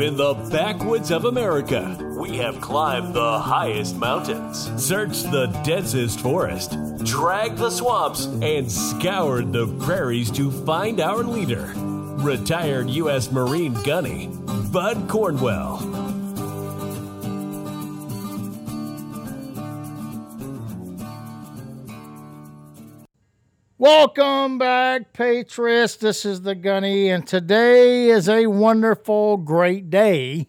in the backwoods of America, we have climbed the highest mountains, searched the densest forest, dragged the swamps, and scoured the prairies to find our leader, retired U.S. Marine gunny, Bud Cornwell. Welcome back, Patriots. This is the Gunny, and today is a wonderful, great day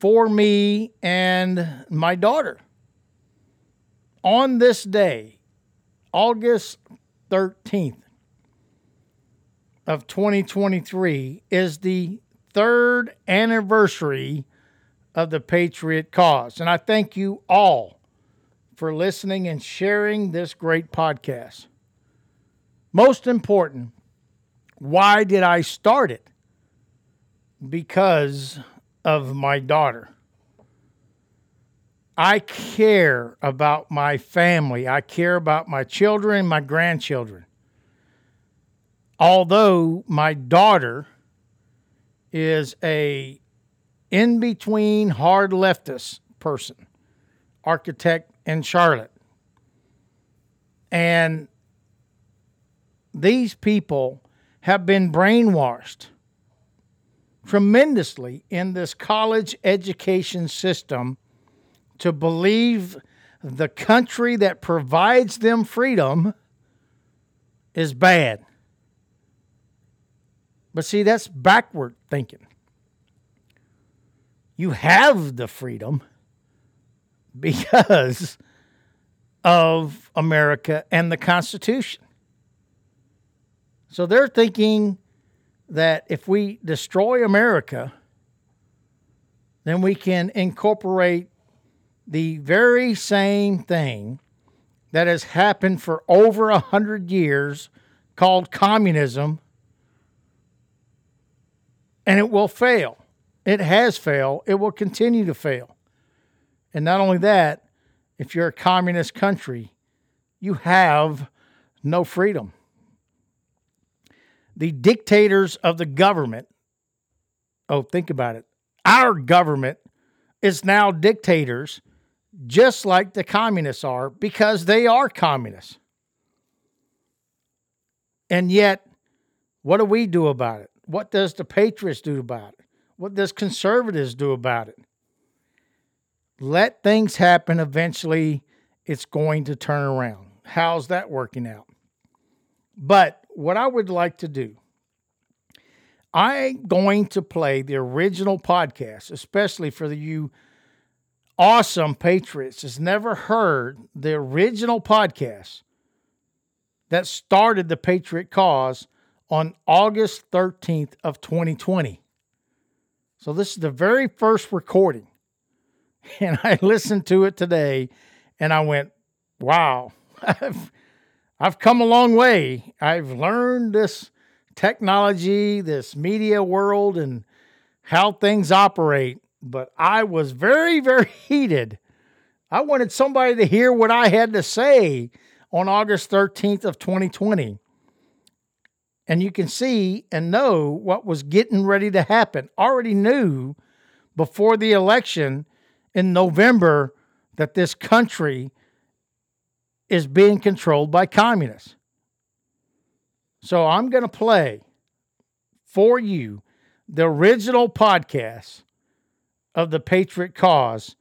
for me and my daughter. On this day, August 13th of 2023, is the third anniversary of the Patriot cause. And I thank you all for listening and sharing this great podcast. Most important, why did I start it? Because of my daughter. I care about my family. I care about my children, my grandchildren. Although my daughter is a in between hard leftist person, architect in Charlotte. And these people have been brainwashed tremendously in this college education system to believe the country that provides them freedom is bad. But see, that's backward thinking. You have the freedom because of America and the Constitution. So they're thinking that if we destroy America, then we can incorporate the very same thing that has happened for over a hundred years called communism, and it will fail. It has failed. It will continue to fail. And not only that, if you're a communist country, you have no freedom the dictators of the government. Oh, think about it. Our government is now dictators, just like the communists are, because they are communists. And yet, what do we do about it? What does the patriots do about it? What does conservatives do about it? Let things happen. Eventually, it's going to turn around. How's that working out? But what I would like to do, I'm going to play the original podcast, especially for the, you awesome patriots has never heard the original podcast that started the Patriot cause on August 13th of 2020. So this is the very first recording. And I listened to it today and I went, wow, I've come a long way. I've learned this technology, this media world, and how things operate. But I was very, very heated. I wanted somebody to hear what I had to say on August 13th of 2020. And you can see and know what was getting ready to happen. Already knew before the election in November that this country is being controlled by communists. So I'm going to play for you the original podcast of the Patriot Cause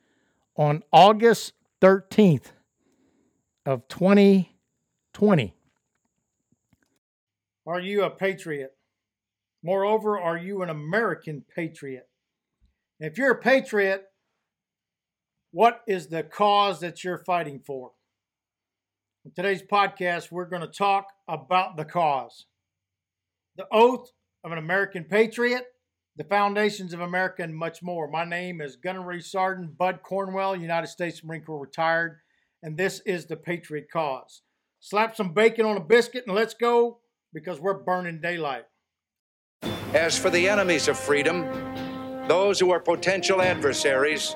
on August 13th of 2020. Are you a patriot? Moreover, are you an American patriot? If you're a patriot, what is the cause that you're fighting for? In today's podcast, we're going to talk about the cause, the oath of an American patriot, the foundations of America, and much more. My name is Gunnery Sergeant Bud Cornwell, United States Marine Corps retired, and this is the Patriot Cause. Slap some bacon on a biscuit and let's go because we're burning daylight. As for the enemies of freedom, those who are potential adversaries,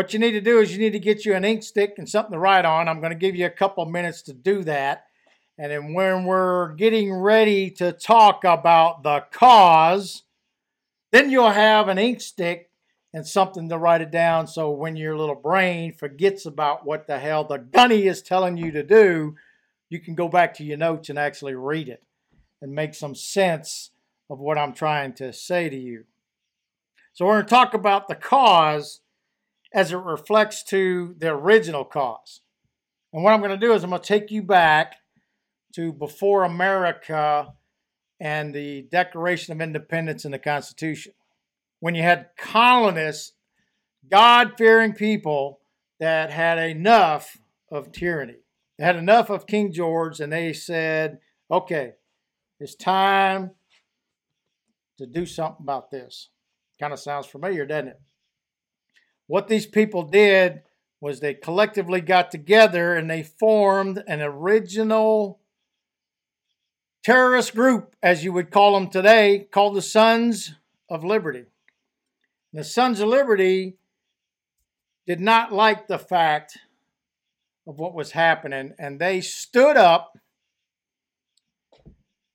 What you need to do is you need to get you an ink stick and something to write on. I'm going to give you a couple minutes to do that. And then when we're getting ready to talk about the cause, then you'll have an ink stick and something to write it down. So when your little brain forgets about what the hell the gunny is telling you to do, you can go back to your notes and actually read it and make some sense of what I'm trying to say to you. So we're going to talk about the cause as it reflects to the original cause. And what I'm going to do is I'm going to take you back to before America and the Declaration of Independence and the Constitution. When you had colonists, God fearing people that had enough of tyranny. They had enough of King George and they said, okay, it's time to do something about this. Kind of sounds familiar, doesn't it? What these people did was they collectively got together and they formed an original terrorist group, as you would call them today, called the Sons of Liberty. The Sons of Liberty did not like the fact of what was happening, and they stood up,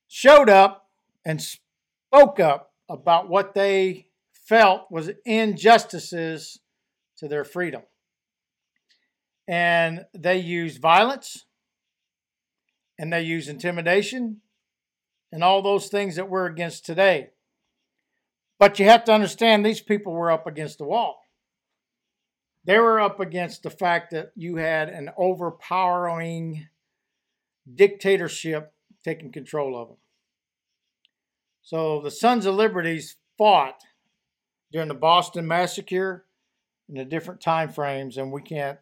showed up, and spoke up about what they felt was injustices to their freedom. And they use violence and they use intimidation and all those things that we're against today. But you have to understand these people were up against the wall. They were up against the fact that you had an overpowering dictatorship taking control of them. So the Sons of Liberties fought during the Boston Massacre and the different time frames, and we can't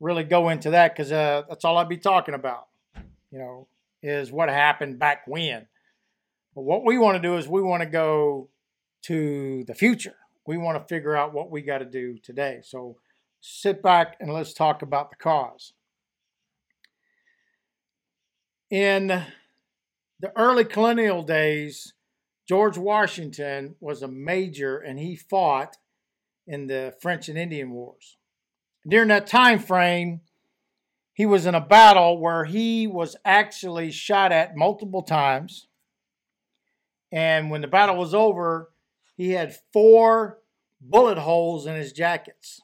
really go into that because uh, that's all I'd be talking about. You know, is what happened back when. But what we want to do is we want to go to the future. We want to figure out what we got to do today. So sit back and let's talk about the cause. In the early colonial days, George Washington was a major and he fought in the French and Indian Wars. During that time frame, he was in a battle where he was actually shot at multiple times. And when the battle was over, he had four bullet holes in his jackets.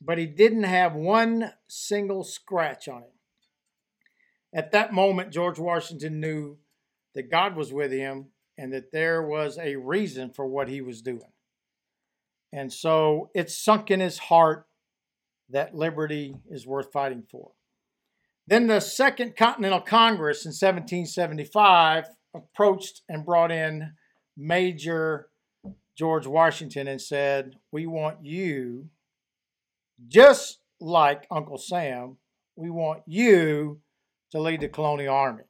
But he didn't have one single scratch on him. At that moment, George Washington knew that God was with him and that there was a reason for what he was doing. And so it sunk in his heart that liberty is worth fighting for. Then the Second Continental Congress in 1775 approached and brought in Major George Washington and said, We want you, just like Uncle Sam, we want you to lead the colonial army.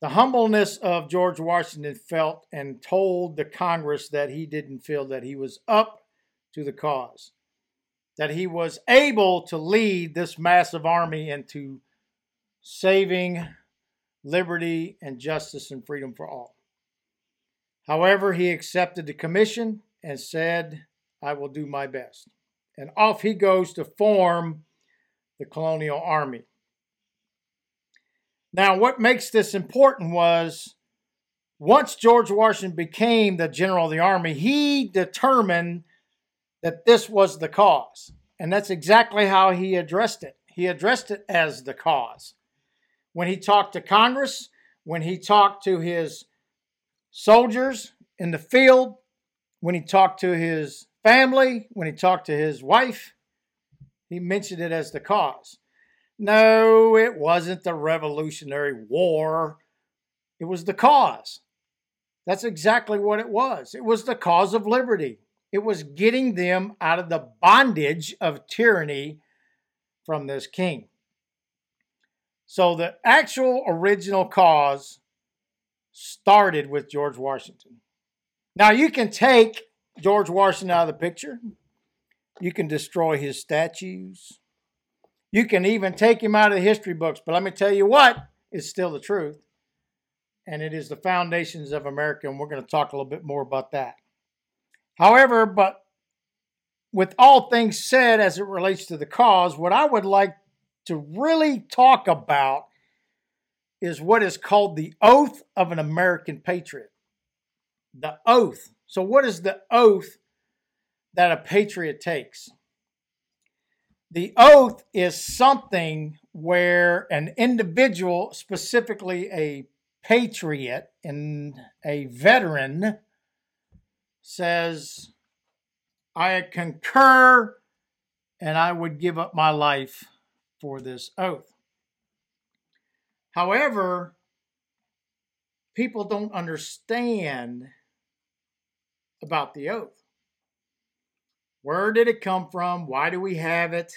The humbleness of George Washington felt and told the Congress that he didn't feel that he was up to the cause, that he was able to lead this massive army into saving liberty and justice and freedom for all. However, he accepted the commission and said, I will do my best. And off he goes to form the colonial army. Now, what makes this important was once George Washington became the general of the army, he determined that this was the cause. And that's exactly how he addressed it. He addressed it as the cause. When he talked to Congress, when he talked to his soldiers in the field, when he talked to his family, when he talked to his wife, he mentioned it as the cause. No, it wasn't the Revolutionary War. It was the cause. That's exactly what it was. It was the cause of liberty. It was getting them out of the bondage of tyranny from this king. So the actual original cause started with George Washington. Now you can take George Washington out of the picture. You can destroy his statues. You can even take him out of the history books. But let me tell you what, it's still the truth. And it is the foundations of America. And we're going to talk a little bit more about that. However, but with all things said as it relates to the cause, what I would like to really talk about is what is called the oath of an American patriot. The oath. So, what is the oath that a patriot takes? The oath is something where an individual, specifically a patriot and a veteran, says, I concur and I would give up my life for this oath. However, people don't understand about the oath. Where did it come from? Why do we have it?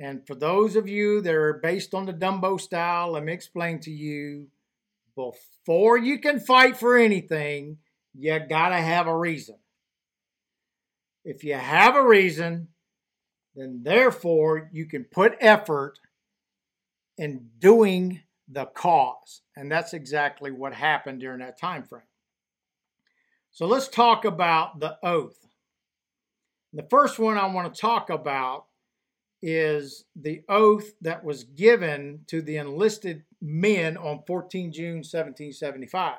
And for those of you that are based on the Dumbo style, let me explain to you before you can fight for anything, you gotta have a reason. If you have a reason, then therefore you can put effort in doing the cause. And that's exactly what happened during that time frame. So let's talk about the oath. The first one I want to talk about is the oath that was given to the enlisted men on 14 June 1775.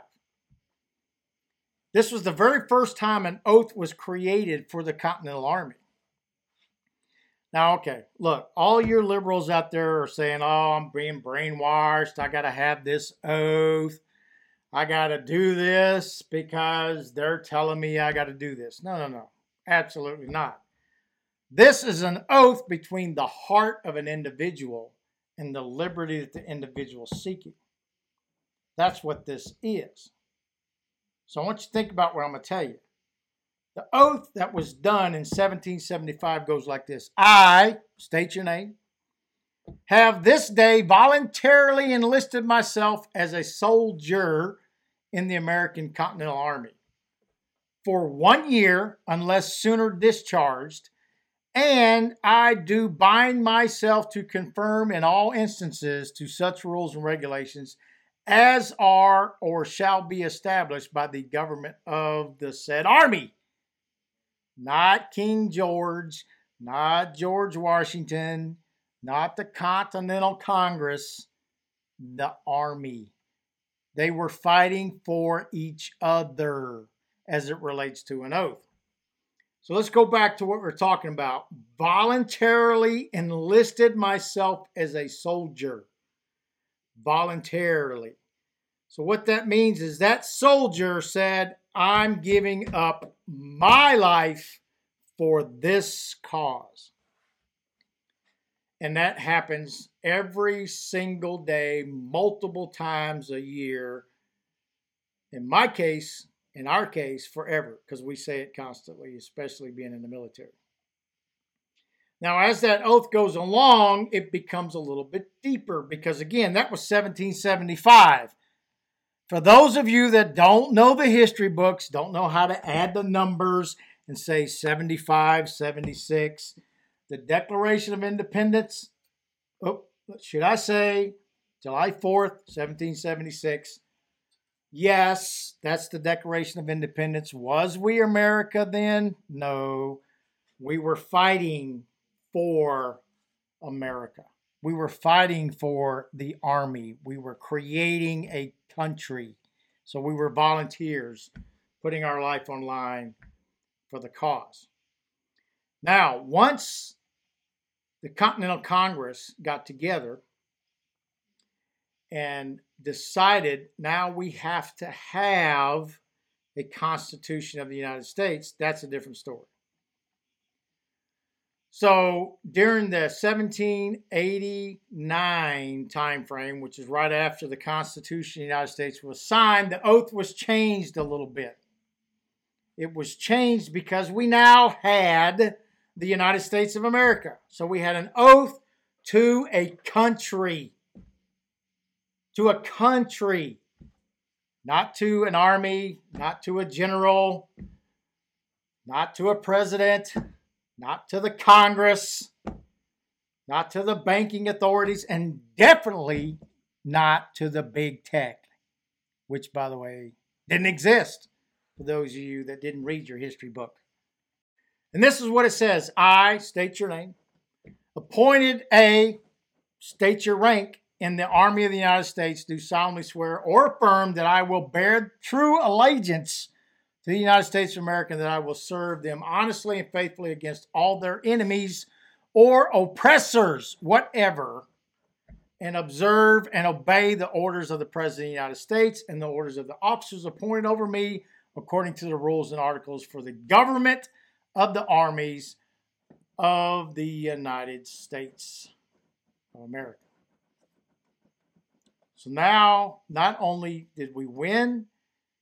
This was the very first time an oath was created for the Continental Army. Now, okay, look, all your liberals out there are saying, oh, I'm being brainwashed. I got to have this oath. I got to do this because they're telling me I got to do this. No, no, no. Absolutely not. This is an oath between the heart of an individual and the liberty that the individual is seeking. That's what this is. So I want you to think about what I'm going to tell you. The oath that was done in 1775 goes like this I, state your name, have this day voluntarily enlisted myself as a soldier in the American Continental Army for one year, unless sooner discharged, and I do bind myself to confirm in all instances to such rules and regulations as are or shall be established by the government of the said army. Not King George, not George Washington, not the Continental Congress, the Army. They were fighting for each other as it relates to an oath. So let's go back to what we're talking about. Voluntarily enlisted myself as a soldier. Voluntarily. So, what that means is that soldier said, I'm giving up my life for this cause. And that happens every single day, multiple times a year. In my case, in our case, forever, because we say it constantly, especially being in the military. Now, as that oath goes along, it becomes a little bit deeper because, again, that was 1775. For those of you that don't know the history books, don't know how to add the numbers and say 75, 76, the Declaration of Independence, oh, should I say July 4th, 1776? Yes, that's the Declaration of Independence. Was we America then? No. We were fighting for America. We were fighting for the army. We were creating a country. So we were volunteers putting our life on line for the cause. Now, once the Continental Congress got together and decided now we have to have a Constitution of the United States, that's a different story. So during the 1789 timeframe, which is right after the Constitution of the United States was signed, the oath was changed a little bit. It was changed because we now had the United States of America. So we had an oath to a country. To a country. Not to an army, not to a general, not to a president, not to the Congress, not to the banking authorities, and definitely not to the big tech, which, by the way, didn't exist for those of you that didn't read your history book. And this is what it says I, state your name, appointed a, state your rank in the Army of the United States, do solemnly swear or affirm that I will bear true allegiance to the United States of America, that I will serve them honestly and faithfully against all their enemies or oppressors, whatever, and observe and obey the orders of the President of the United States and the orders of the officers appointed over me according to the rules and articles for the government of the armies of the United States of America. So now, not only did we win,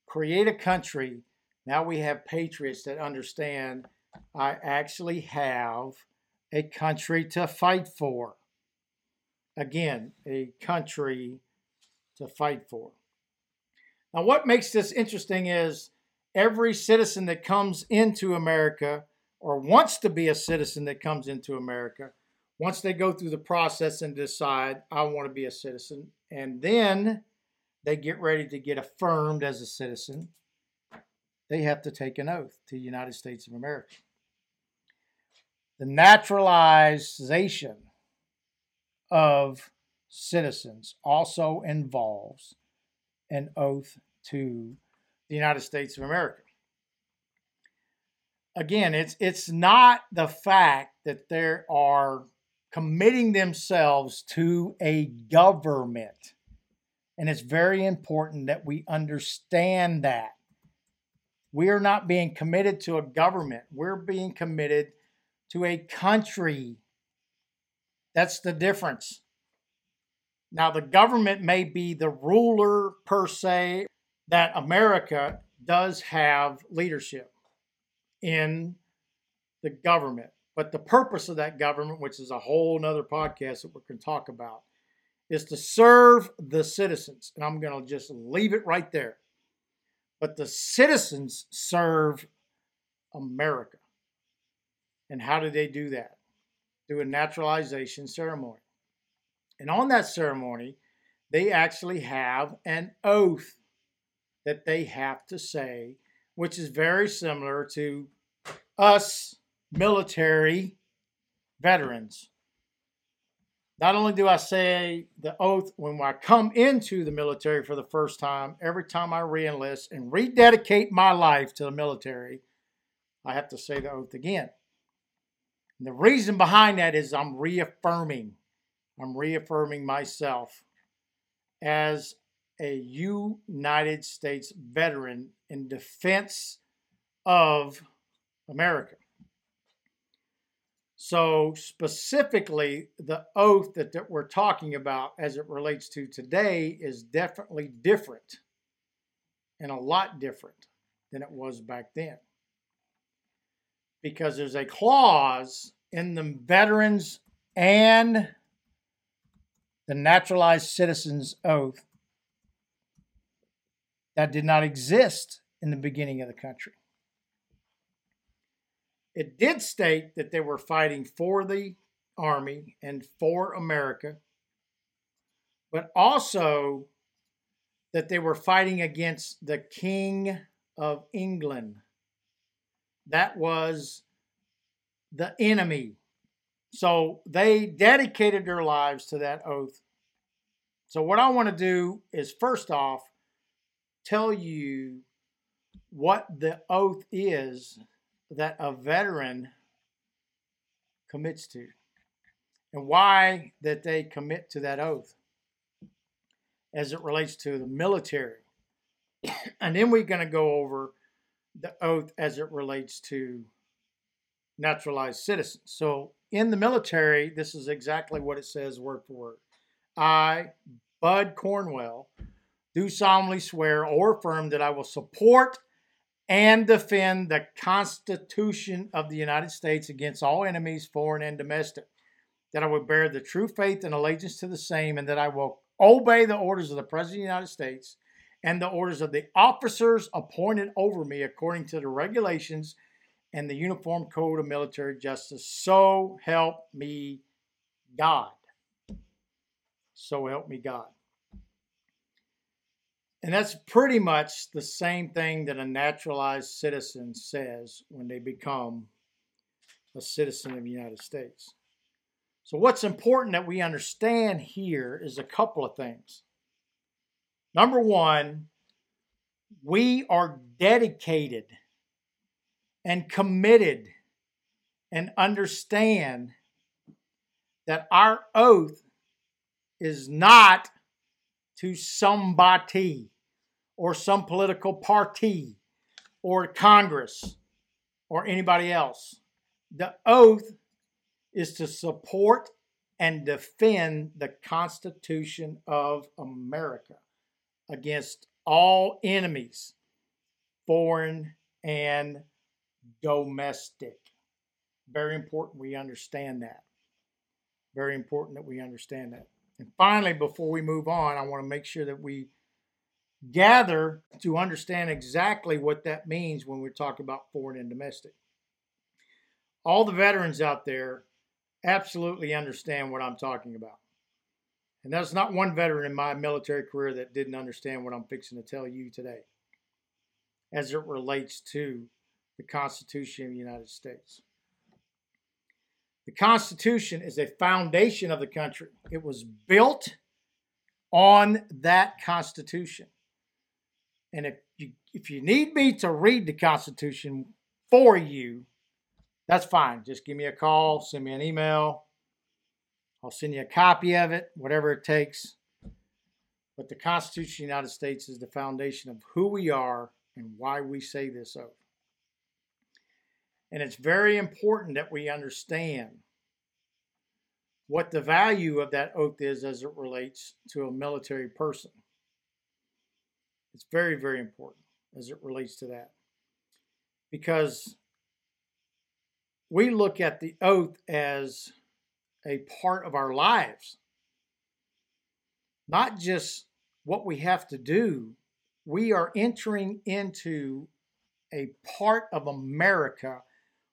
create a country, now we have patriots that understand I actually have a country to fight for. Again, a country to fight for. Now, what makes this interesting is every citizen that comes into America or wants to be a citizen that comes into America, once they go through the process and decide, I want to be a citizen, and then they get ready to get affirmed as a citizen, they have to take an oath to the United States of America. The naturalization of citizens also involves an oath to the United States of America. Again, it's it's not the fact that there are committing themselves to a government. And it's very important that we understand that. We are not being committed to a government, we're being committed to a country. That's the difference. Now, the government may be the ruler per se, that America does have leadership in the government. But the purpose of that government, which is a whole nother podcast that we can talk about, is to serve the citizens. And I'm going to just leave it right there. But the citizens serve America. And how do they do that? Through a naturalization ceremony. And on that ceremony, they actually have an oath that they have to say, which is very similar to us military veterans. Not only do I say the oath when I come into the military for the first time, every time I reenlist and rededicate my life to the military, I have to say the oath again. And the reason behind that is I'm reaffirming, I'm reaffirming myself as a United States veteran in defense of America. So, specifically, the oath that, that we're talking about as it relates to today is definitely different and a lot different than it was back then. Because there's a clause in the Veterans and the Naturalized Citizens Oath that did not exist in the beginning of the country. It did state that they were fighting for the Army and for America, but also that they were fighting against the King of England. That was the enemy. So they dedicated their lives to that oath. So, what I want to do is first off, tell you what the oath is that a veteran commits to and why that they commit to that oath as it relates to the military. and then we're going to go over the oath as it relates to naturalized citizens. So in the military, this is exactly what it says word for word. I, Bud Cornwell, do solemnly swear or affirm that I will support and defend the Constitution of the United States against all enemies, foreign and domestic. That I will bear the true faith and allegiance to the same, and that I will obey the orders of the President of the United States and the orders of the officers appointed over me according to the regulations and the Uniform Code of Military Justice. So help me God. So help me God. And that's pretty much the same thing that a naturalized citizen says when they become a citizen of the United States. So, what's important that we understand here is a couple of things. Number one, we are dedicated and committed and understand that our oath is not to somebody or some political party or Congress or anybody else. The oath is to support and defend the Constitution of America against all enemies, foreign and domestic. Very important we understand that. Very important that we understand that. And finally, before we move on, I want to make sure that we gather to understand exactly what that means when we're talking about foreign and domestic. All the veterans out there absolutely understand what I'm talking about. And there's not one veteran in my military career that didn't understand what I'm fixing to tell you today as it relates to the Constitution of the United States. The Constitution is a foundation of the country. It was built on that Constitution. And if you if you need me to read the Constitution for you, that's fine. Just give me a call, send me an email. I'll send you a copy of it, whatever it takes. But the Constitution of the United States is the foundation of who we are and why we say this oath. And it's very important that we understand what the value of that oath is as it relates to a military person. It's very, very important as it relates to that. Because we look at the oath as a part of our lives, not just what we have to do. We are entering into a part of America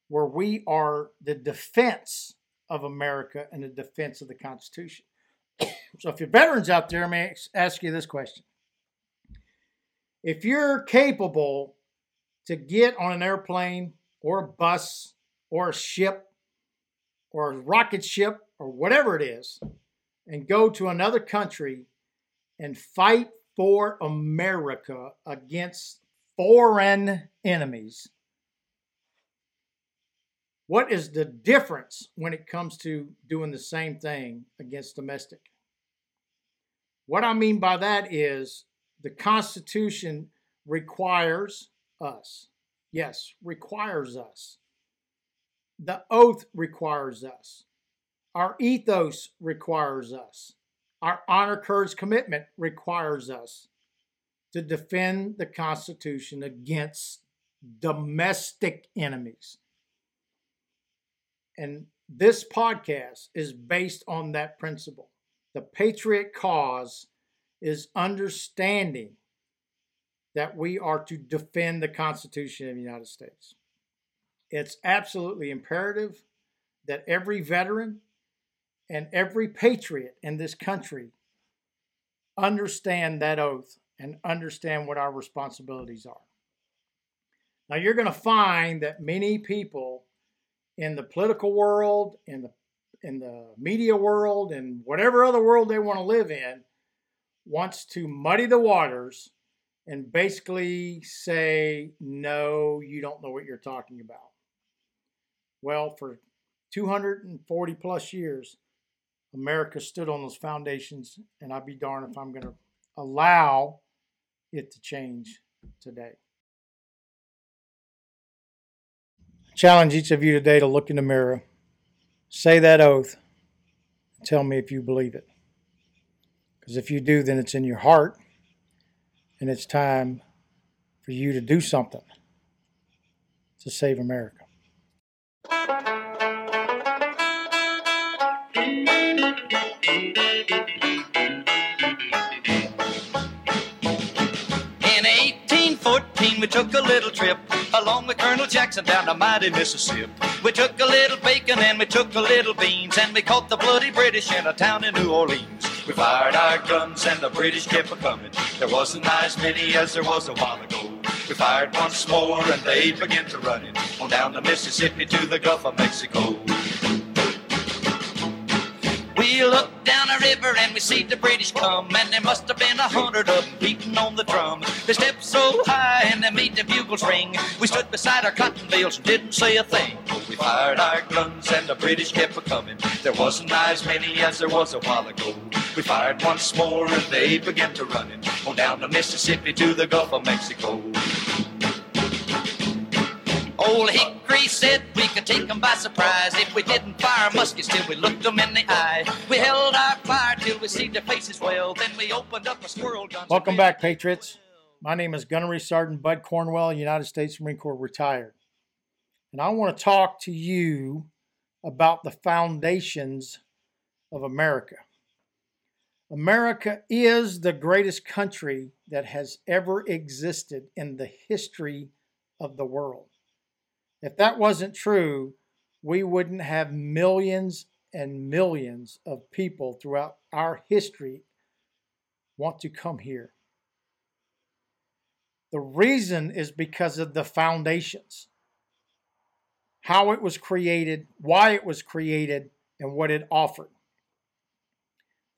where we are the defense of America and the defense of the Constitution. so, if you're veterans out there, I may ask you this question if you're capable to get on an airplane or a bus or a ship or a rocket ship or whatever it is and go to another country and fight for America against foreign enemies, what is the difference when it comes to doing the same thing against domestic? What I mean by that is the Constitution requires us. Yes, requires us. The oath requires us. Our ethos requires us. Our honor courage commitment requires us to defend the Constitution against domestic enemies. And this podcast is based on that principle. The patriot cause is understanding that we are to defend the Constitution of the United States. It's absolutely imperative that every veteran and every patriot in this country understand that oath and understand what our responsibilities are. Now, you're going to find that many people in the political world, in the in the media world, and whatever other world they want to live in, wants to muddy the waters and basically say, no, you don't know what you're talking about. Well, for 240 plus years, America stood on those foundations, and I'd be darned if I'm going to allow it to change today. Challenge each of you today to look in the mirror, say that oath, and tell me if you believe it. Because if you do, then it's in your heart, and it's time for you to do something to save America. In 1814, we took a little trip along with Colonel Jackson down the mighty Mississippi. We took a little bacon and we took a little beans, and we caught the bloody British in a town in New Orleans. We fired our guns and the British kept a coming. There wasn't as many as there was a while ago. We fired once more and they began to run it on down the Mississippi to the Gulf of Mexico. We looked down a river and we see the British come, and there must have been a hundred of them beating on the drum. They stepped so high and they made the bugles ring. We stood beside our cotton bales and didn't say a thing. We fired our guns and the British kept a coming. There wasn't as many as there was a while ago. We fired once more and they began to run on down the Mississippi to the Gulf of Mexico. Old Hickory said we could take 'em by surprise if we didn't fire muskets till we looked 'em in the eye. We held our fire till we see their faces well, then we opened up a squirrel gun. Welcome back, Patriots. My name is Gunnery Sergeant Bud Cornwell, United States Marine Corps retired. And I want to talk to you about the foundations of America. America is the greatest country that has ever existed in the history of the world. If that wasn't true, we wouldn't have millions and millions of people throughout our history want to come here. The reason is because of the foundations how it was created, why it was created, and what it offered.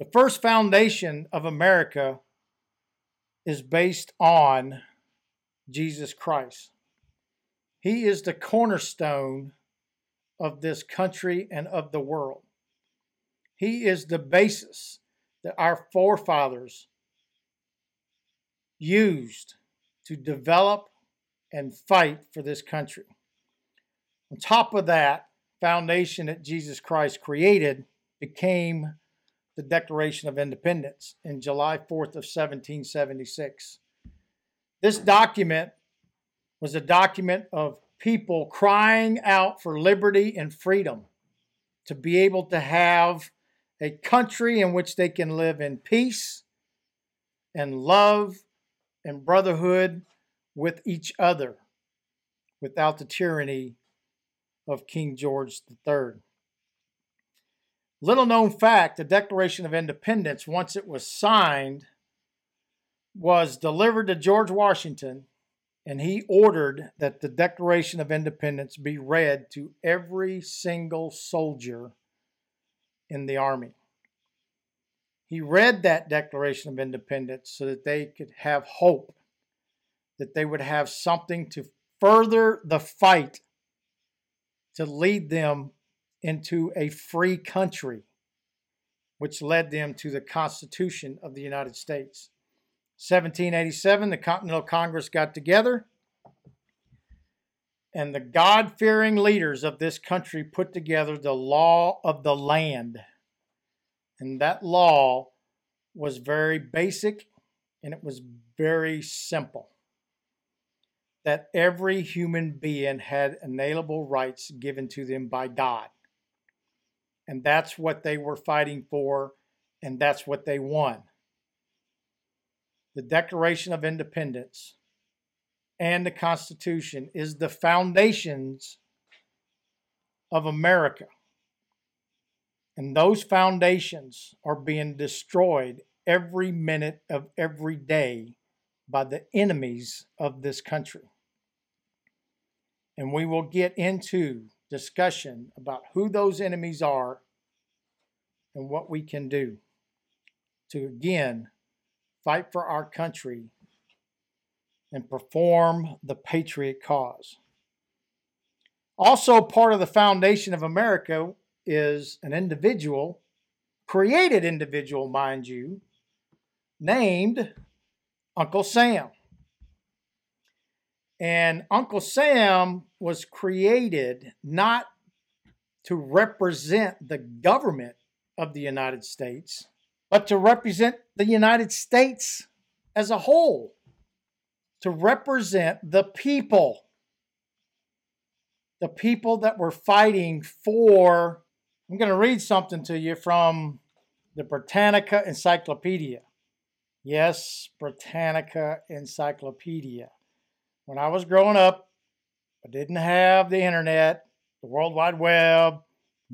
The first foundation of America is based on Jesus Christ. He is the cornerstone of this country and of the world. He is the basis that our forefathers used to develop and fight for this country. On top of that foundation that Jesus Christ created became the Declaration of Independence in July 4th of 1776. This document was a document of people crying out for liberty and freedom to be able to have a country in which they can live in peace and love and brotherhood with each other without the tyranny of King George III. Little known fact the Declaration of Independence, once it was signed, was delivered to George Washington, and he ordered that the Declaration of Independence be read to every single soldier in the Army. He read that Declaration of Independence so that they could have hope, that they would have something to further the fight to lead them into a free country, which led them to the Constitution of the United States. 1787, the Continental Congress got together, and the God fearing leaders of this country put together the law of the land. And that law was very basic and it was very simple that every human being had inalienable rights given to them by God. And that's what they were fighting for, and that's what they won. The Declaration of Independence and the Constitution is the foundations of America. And those foundations are being destroyed every minute of every day by the enemies of this country. And we will get into discussion about who those enemies are and what we can do to again fight for our country and perform the patriot cause. Also, part of the foundation of America is an individual, created individual, mind you, named Uncle Sam. And Uncle Sam was created not to represent the government of the United States, but to represent the United States as a whole, to represent the people, the people that were fighting for. I'm going to read something to you from the Britannica Encyclopedia. Yes, Britannica Encyclopedia. when I was growing up, I didn't have the internet, the World Wide Web,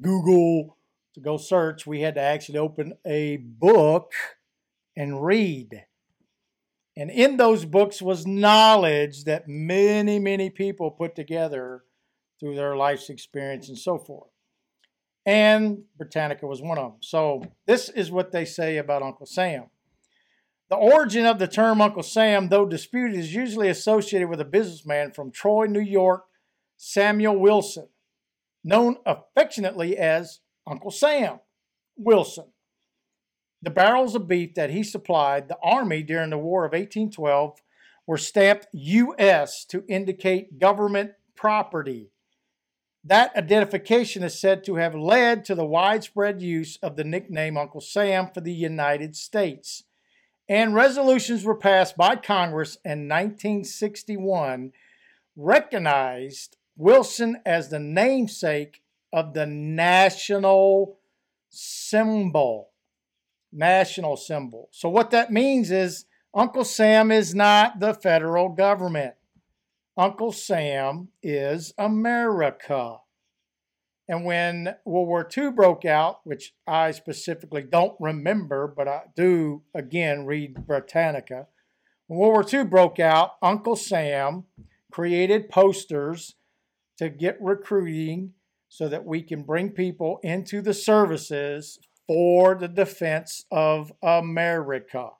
Google to go search. We had to actually open a book and read. And in those books was knowledge that many, many people put together through their life's experience and so forth. And Britannica was one of them. So this is what they say about Uncle Sam. The origin of the term Uncle Sam, though disputed, is usually associated with a businessman from Troy, New York, Samuel Wilson, known affectionately as Uncle Sam Wilson. The barrels of beef that he supplied the Army during the War of 1812 were stamped U.S. to indicate government property. That identification is said to have led to the widespread use of the nickname Uncle Sam for the United States. And resolutions were passed by Congress in 1961 recognized Wilson as the namesake of the national symbol. National symbol. So, what that means is Uncle Sam is not the federal government. Uncle Sam is America. And when World War II broke out, which I specifically don't remember, but I do again read Britannica. When World War II broke out, Uncle Sam created posters to get recruiting so that we can bring people into the services for the defense of America.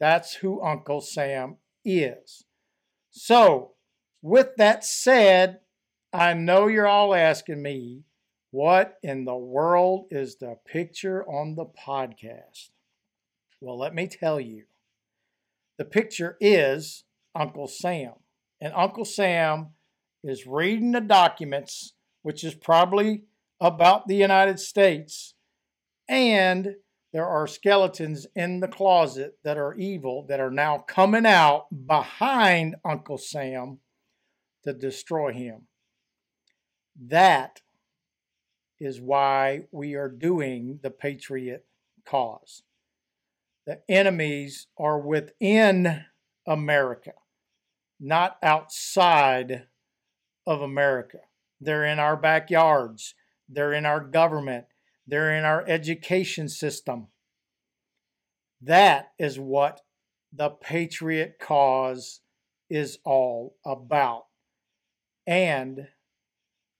That's who Uncle Sam is. So, with that said, I know you're all asking me, what in the world is the picture on the podcast? Well, let me tell you. The picture is Uncle Sam. And Uncle Sam is reading the documents, which is probably about the United States. And there are skeletons in the closet that are evil that are now coming out behind Uncle Sam to destroy him. That is why we are doing the Patriot cause. The enemies are within America, not outside of America. They're in our backyards, they're in our government, they're in our education system. That is what the Patriot cause is all about. And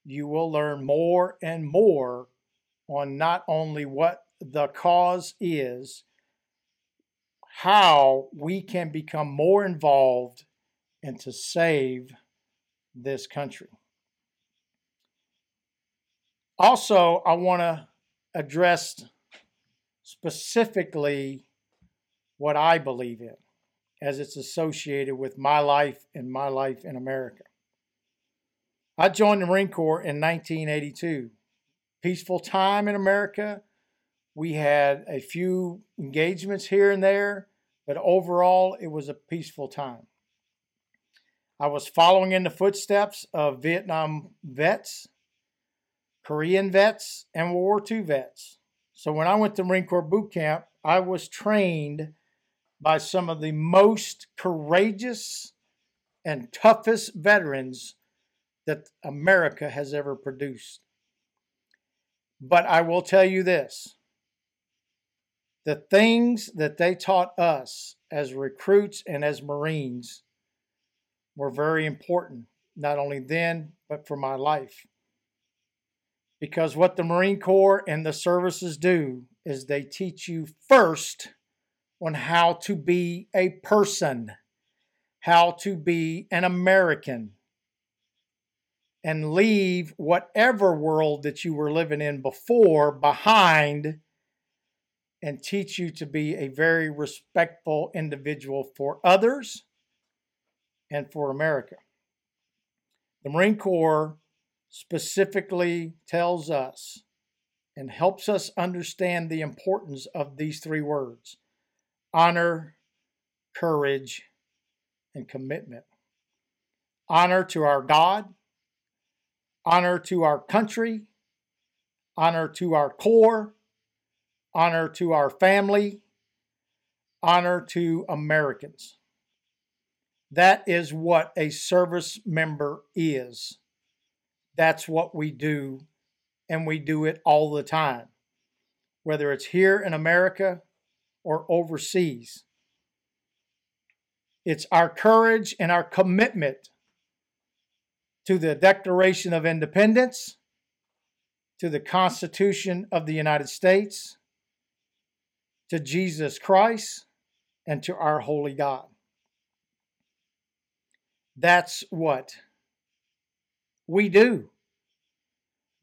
you will learn more and more on not only what the cause is, how we can become more involved and to save this country. Also, I want to address specifically what I believe in as it's associated with my life and my life in America. I joined the Marine Corps in 1982. Peaceful time in America. We had a few engagements here and there, but overall, it was a peaceful time. I was following in the footsteps of Vietnam vets, Korean vets, and World War II vets. So when I went to Marine Corps boot camp, I was trained by some of the most courageous and toughest veterans that America has ever produced. But I will tell you this the things that they taught us as recruits and as Marines were very important, not only then, but for my life. Because what the Marine Corps and the services do is they teach you first on how to be a person, how to be an American, and leave whatever world that you were living in before behind and teach you to be a very respectful individual for others and for America. The Marine Corps specifically tells us and helps us understand the importance of these three words honor, courage, and commitment. Honor to our God, honor to our country, honor to our Corps, honor to our family, honor to Americans. That is what a service member is. That's what we do, and we do it all the time, whether it's here in America or overseas. It's our courage and our commitment to the Declaration of Independence, to the Constitution of the United States, to Jesus Christ, and to our holy God. That's what we do.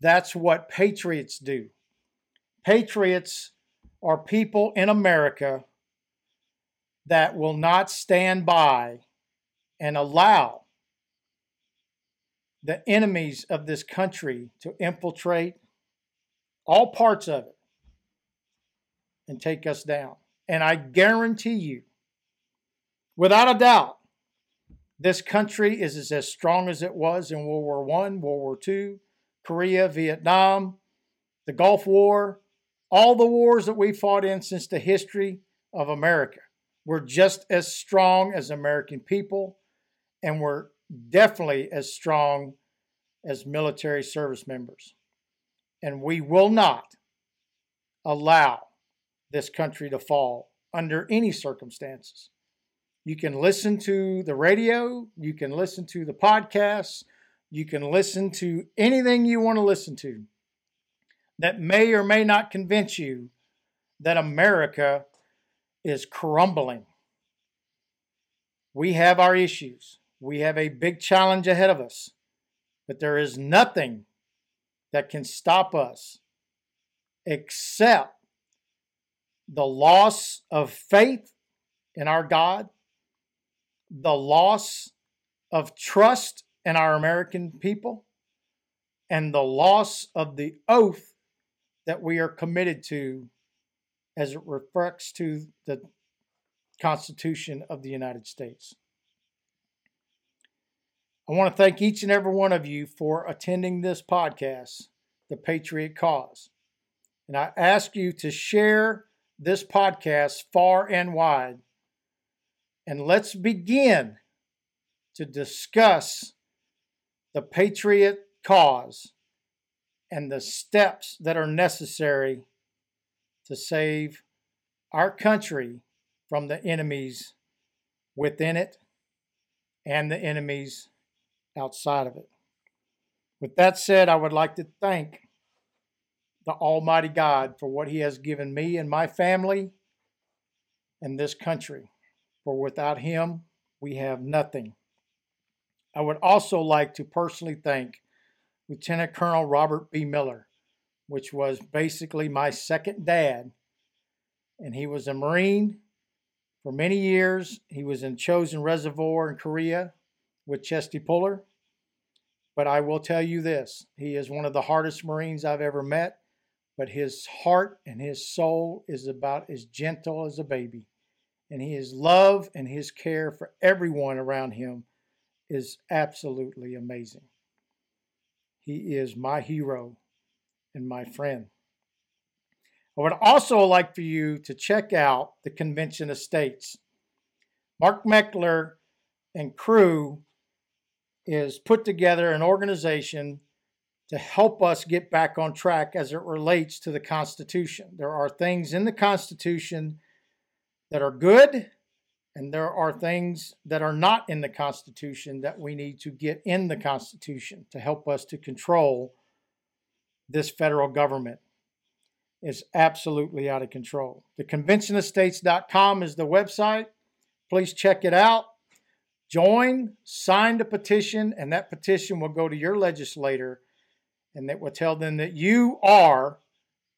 That's what patriots do. Patriots are people in America that will not stand by and allow the enemies of this country to infiltrate all parts of it and take us down. And I guarantee you, without a doubt, this country is as strong as it was in World War I, World War II, Korea, Vietnam, the Gulf War, all the wars that we fought in since the history of America. We're just as strong as American people, and we're definitely as strong as military service members. And we will not allow this country to fall under any circumstances. You can listen to the radio, you can listen to the podcasts, you can listen to anything you want to listen to that may or may not convince you that America is crumbling. We have our issues. We have a big challenge ahead of us, but there is nothing that can stop us except the loss of faith in our God, the loss of trust in our American people, and the loss of the oath that we are committed to as it reflects to the Constitution of the United States. I want to thank each and every one of you for attending this podcast, The Patriot Cause. And I ask you to share this podcast far and wide. And let's begin to discuss the Patriot cause and the steps that are necessary to save our country from the enemies within it and the enemies outside of it. With that said, I would like to thank the Almighty God for what He has given me and my family and this country. For without Him, we have nothing. I would also like to personally thank Lieutenant Colonel Robert B. Miller, which was basically my second dad. And he was a Marine for many years. He was in Chosin Reservoir in Korea with Chesty Puller. But I will tell you this he is one of the hardest Marines I've ever met, but his heart and his soul is about as gentle as a baby. And his love and his care for everyone around him is absolutely amazing. He is my hero and my friend. I would also like for you to check out the Convention of States. Mark Meckler and crew is put together an organization to help us get back on track as it relates to the Constitution. There are things in the Constitution that are good and there are things that are not in the Constitution that we need to get in the Constitution to help us to control this federal government. Is absolutely out of control. The conventionofstates.com is the website. Please check it out. Join, sign the petition, and that petition will go to your legislator and that will tell them that you are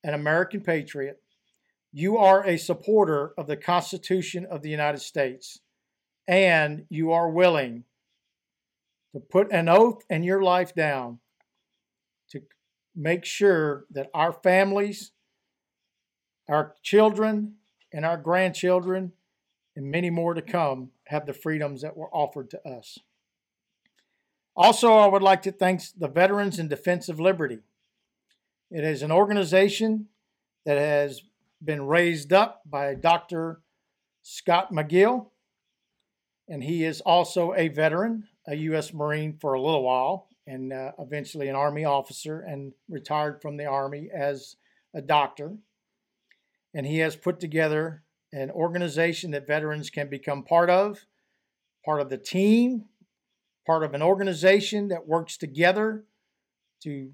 an American patriot you are a supporter of the Constitution of the United States and you are willing to put an oath in your life down to make sure that our families, our children, and our grandchildren, and many more to come have the freedoms that were offered to us. Also, I would like to thank the Veterans in Defense of Liberty. It is an organization that has been raised up by Dr. Scott McGill. and he is also a veteran, a U.S. Marine for a little while, and uh, eventually an Army officer, and retired from the Army as a doctor. And he has put together an organization that veterans can become part of, part of the team, part of an organization that works together to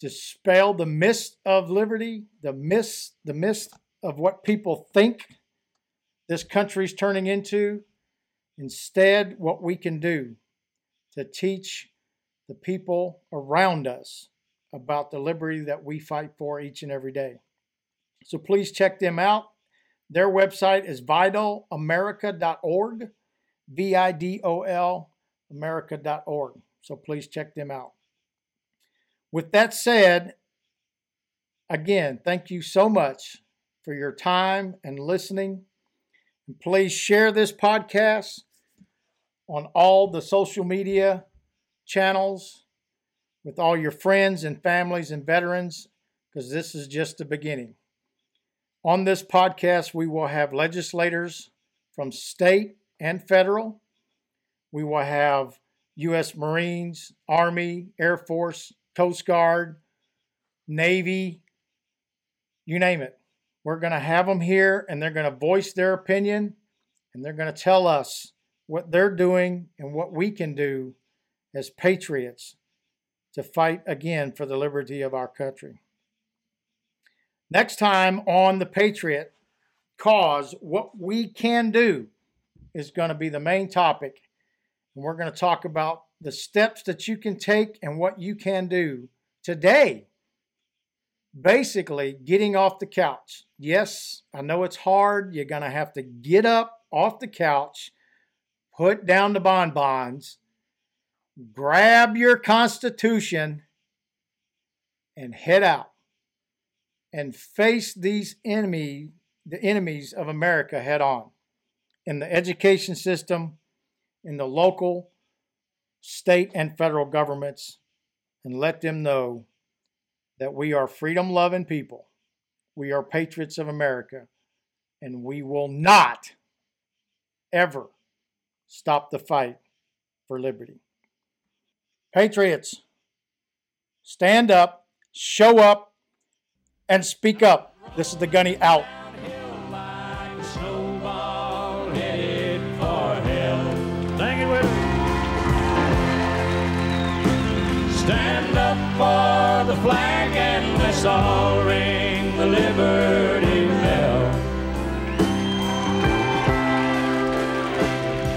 dispel the mist of liberty, the mist, the mist of what people think this country's turning into. Instead, what we can do to teach the people around us about the liberty that we fight for each and every day. So please check them out. Their website is vidolamerica.org, V I D O L America.org. So please check them out. With that said, again, thank you so much for your time and listening. And please share this podcast on all the social media channels with all your friends and families and veterans because this is just the beginning. On this podcast, we will have legislators from state and federal. We will have U.S. Marines, Army, Air Force, Coast Guard, Navy, you name it. We're going to have them here and they're going to voice their opinion and they're going to tell us what they're doing and what we can do as patriots to fight again for the liberty of our country. Next time on the Patriot Cause, what we can do is going to be the main topic. And we're going to talk about the steps that you can take and what you can do today. Basically, getting off the couch. Yes, I know it's hard. You're going to have to get up off the couch, put down the bonbons, grab your Constitution, and head out and face these enemy, the enemies of America head on in the education system, in the local state and federal governments and let them know that we are freedom loving people. We are patriots of America, and we will not ever stop the fight for liberty. Patriots, stand up, show up, and speak up. This is the Gunny out. Let's all ring the liberty bell.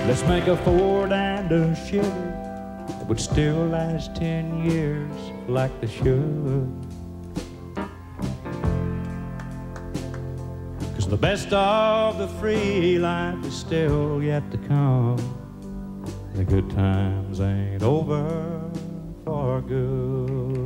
Let's make a Ford and a Chevy that would still last ten years like they should. Cause the best of the free life is still yet to come. The good times ain't over for good.